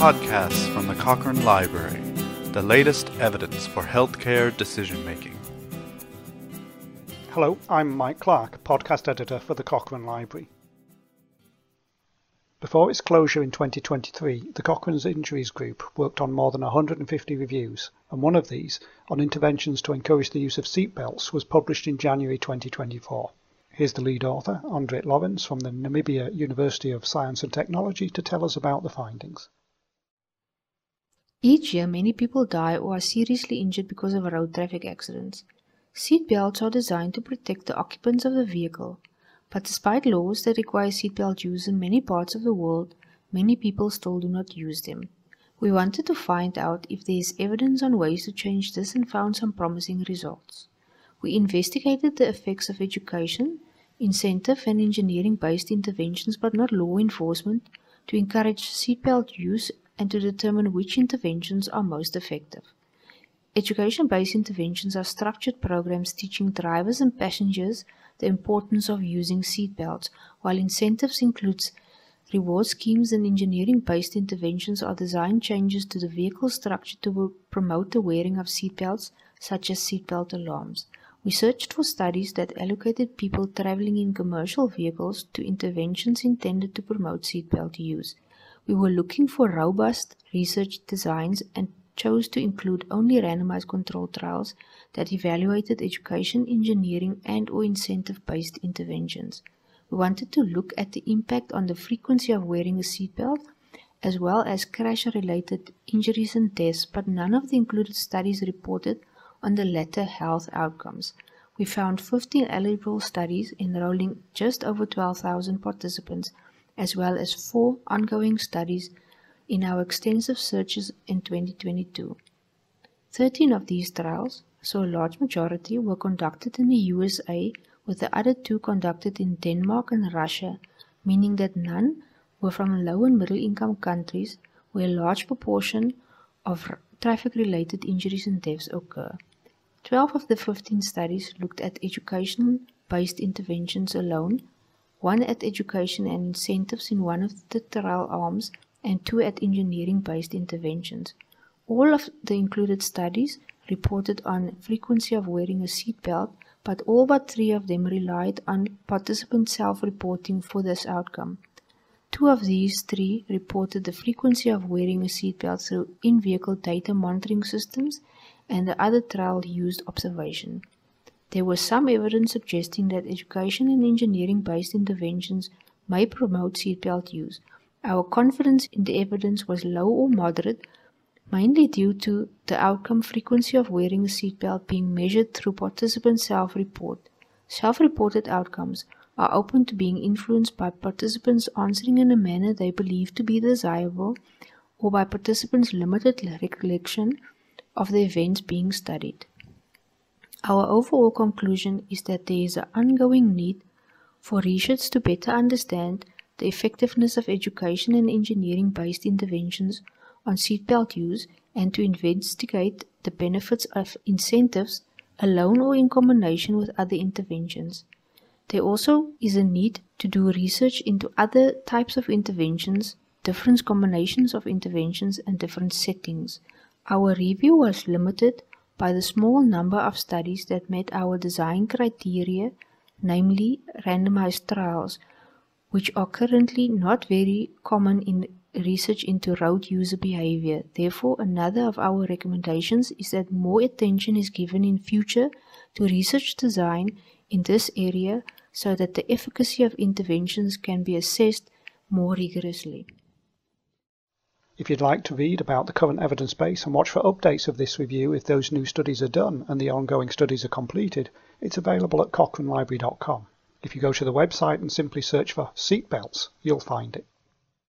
podcasts from the Cochrane Library, the latest evidence for healthcare decision making. Hello, I'm Mike Clarke, podcast editor for the Cochrane Library. Before its closure in 2023, the Cochrane's Injuries Group worked on more than 150 reviews, and one of these, on interventions to encourage the use of seatbelts, was published in January 2024. Here's the lead author, Andrit Lourens from the Namibia University of Science and Technology to tell us about the findings. Each year, many people die or are seriously injured because of road traffic accidents. Seat belts are designed to protect the occupants of the vehicle, but despite laws that require seatbelt use in many parts of the world, many people still do not use them. We wanted to find out if there is evidence on ways to change this and found some promising results. We investigated the effects of education, incentive and engineering based interventions but not law enforcement to encourage seatbelt use and to determine which interventions are most effective. Education based interventions are structured programs teaching drivers and passengers the importance of using seatbelts, while incentives includes reward schemes and engineering based interventions are design changes to the vehicle structure to promote the wearing of seatbelts, such as seatbelt alarms. We searched for studies that allocated people traveling in commercial vehicles to interventions intended to promote seatbelt use. We were looking for robust research designs and chose to include only randomized controlled trials that evaluated education, engineering, and or incentive-based interventions. We wanted to look at the impact on the frequency of wearing a seatbelt as well as crash-related injuries and deaths, but none of the included studies reported on the latter health outcomes. We found 15 eligible studies enrolling just over 12,000 participants, as well as four ongoing studies in our extensive searches in 2022. 13 of these trials, so a large majority, were conducted in the USA, with the other two conducted in Denmark and Russia, meaning that none were from low and middle income countries where a large proportion of traffic related injuries and deaths occur. 12 of the 15 studies looked at education based interventions alone, one at education and incentives in one of the trial arms, and two at engineering based interventions. All of the included studies reported on frequency of wearing a seatbelt, but all but three of them relied on participant self reporting for this outcome. Two of these three reported the frequency of wearing a seatbelt through in vehicle data monitoring systems and the other trial used observation. There was some evidence suggesting that education and engineering based interventions may promote seatbelt use. Our confidence in the evidence was low or moderate, mainly due to the outcome frequency of wearing a seatbelt being measured through participant self report. Self reported outcomes are open to being influenced by participants answering in a manner they believe to be desirable or by participants' limited recollection of the events being studied. Our overall conclusion is that there is an ongoing need for research to better understand the effectiveness of education and engineering based interventions on seatbelt use and to investigate the benefits of incentives alone or in combination with other interventions. There also is a need to do research into other types of interventions, different combinations of interventions, and different settings. Our review was limited by the small number of studies that met our design criteria, namely randomized trials, which are currently not very common in research into road user behavior. Therefore, another of our recommendations is that more attention is given in future to research design in this area so that the efficacy of interventions can be assessed more rigorously. If you'd like to read about the current evidence base and watch for updates of this review if those new studies are done and the ongoing studies are completed, it's available at cochranelibrary.com. If you go to the website and simply search for seatbelts, you'll find it.